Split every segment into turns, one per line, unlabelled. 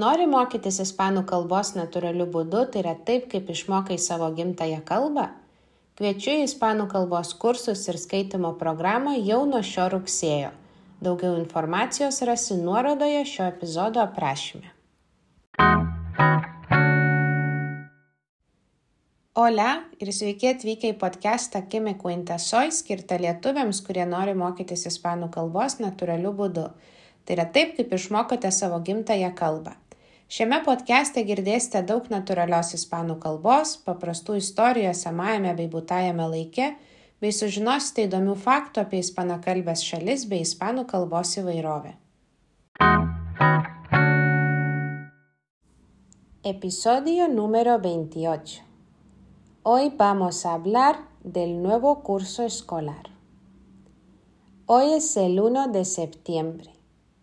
Nori mokytis ispanų kalbos natūraliu būdu, tai yra taip, kaip išmokai savo gimtają kalbą? Kviečiu į ispanų kalbos kursus ir skaitimo programą jau nuo šio rugsėjo. Daugiau informacijos rasi nuorodoje šio epizodo aprašyme. Hola ir sveiki atvykę į podcastą Kime Quinta Soy, skirtą lietuviams, kurie nori mokytis ispanų kalbos natūraliu būdu. Tai yra taip, kaip išmokote savo gimtają kalbą. Šiame podcast'e girdėsite daug natūralios ispanų kalbos, paprastų istorijų esamajame bei būtajame laike, bei sužinosite įdomių faktų apie ispanakalbės šalis bei ispanų kalbos įvairovę. Episodio número 28. Hoy vamos a hablar del nuevo curso escolar. Hoy es el 1 de septiembre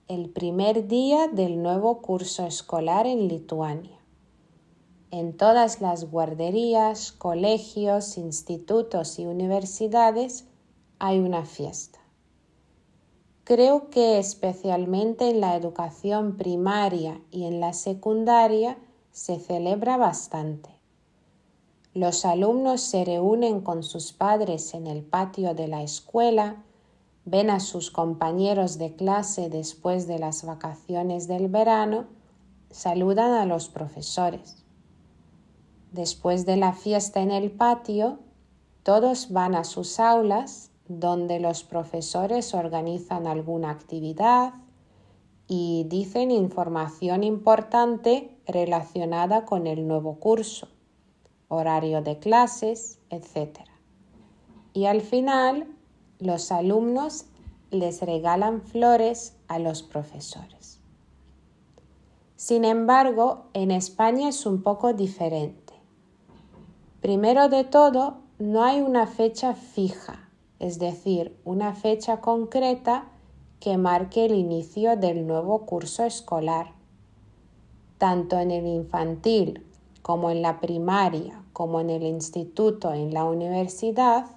el primer día del nuevo curso escolar en Lituania. En todas las guarderías, colegios, institutos y universidades hay una fiesta. Creo que especialmente en la educación primaria y en la secundaria se celebra bastante. Los alumnos se reúnen con sus padres en el patio de la escuela, ven a sus compañeros de clase después de las vacaciones del verano, saludan a los profesores. Después de la fiesta en el patio, todos van a sus aulas donde los profesores organizan alguna actividad y dicen información importante relacionada con el nuevo curso, horario de clases, etc. Y al final los alumnos les regalan flores a los profesores. Sin embargo, en España es un poco diferente. Primero de todo, no hay una fecha fija, es decir, una fecha concreta que marque el inicio del nuevo curso escolar. Tanto en el infantil como en la primaria, como en el instituto, en la universidad,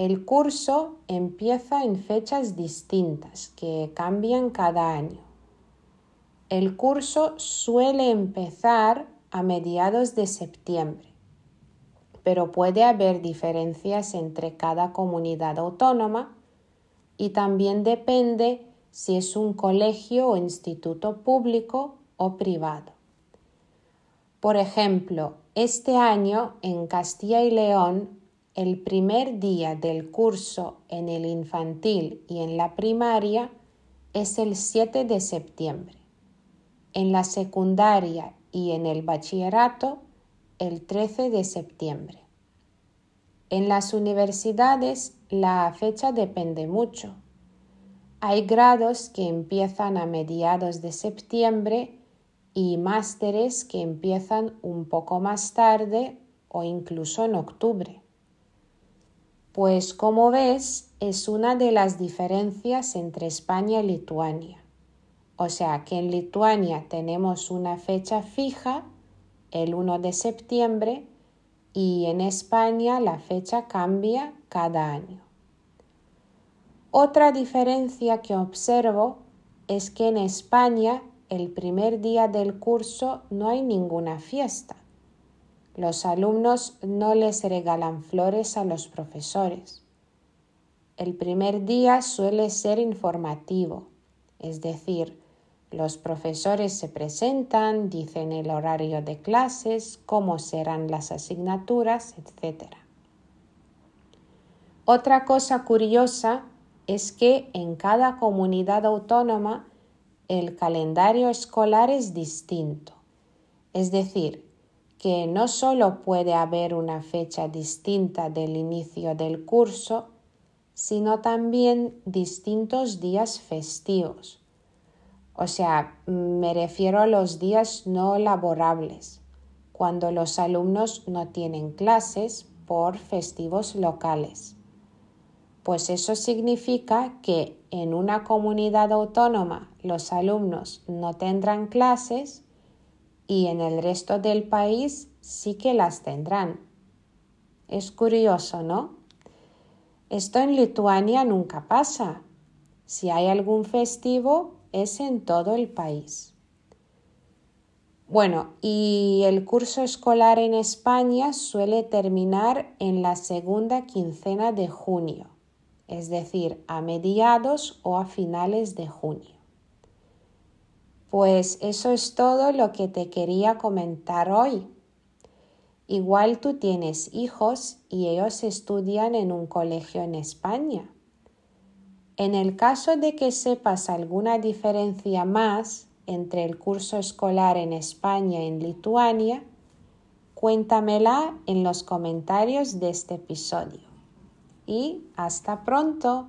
el curso empieza en fechas distintas que cambian cada año. El curso suele empezar a mediados de septiembre, pero puede haber diferencias entre cada comunidad autónoma y también depende si es un colegio o instituto público o privado. Por ejemplo, este año en Castilla y León el primer día del curso en el infantil y en la primaria es el 7 de septiembre. En la secundaria y en el bachillerato el 13 de septiembre. En las universidades la fecha depende mucho. Hay grados que empiezan a mediados de septiembre y másteres que empiezan un poco más tarde o incluso en octubre. Pues como ves, es una de las diferencias entre España y Lituania. O sea que en Lituania tenemos una fecha fija, el 1 de septiembre, y en España la fecha cambia cada año. Otra diferencia que observo es que en España el primer día del curso no hay ninguna fiesta. Los alumnos no les regalan flores a los profesores. El primer día suele ser informativo, es decir, los profesores se presentan, dicen el horario de clases, cómo serán las asignaturas, etc. Otra cosa curiosa es que en cada comunidad autónoma el calendario escolar es distinto. Es decir, que no solo puede haber una fecha distinta del inicio del curso, sino también distintos días festivos. O sea, me refiero a los días no laborables, cuando los alumnos no tienen clases por festivos locales. Pues eso significa que en una comunidad autónoma los alumnos no tendrán clases y en el resto del país sí que las tendrán. Es curioso, ¿no? Esto en Lituania nunca pasa. Si hay algún festivo, es en todo el país. Bueno, y el curso escolar en España suele terminar en la segunda quincena de junio, es decir, a mediados o a finales de junio. Pues eso es todo lo que te quería comentar hoy. Igual tú tienes hijos y ellos estudian en un colegio en España. En el caso de que sepas alguna diferencia más entre el curso escolar en España y en Lituania, cuéntamela en los comentarios de este episodio. Y hasta pronto.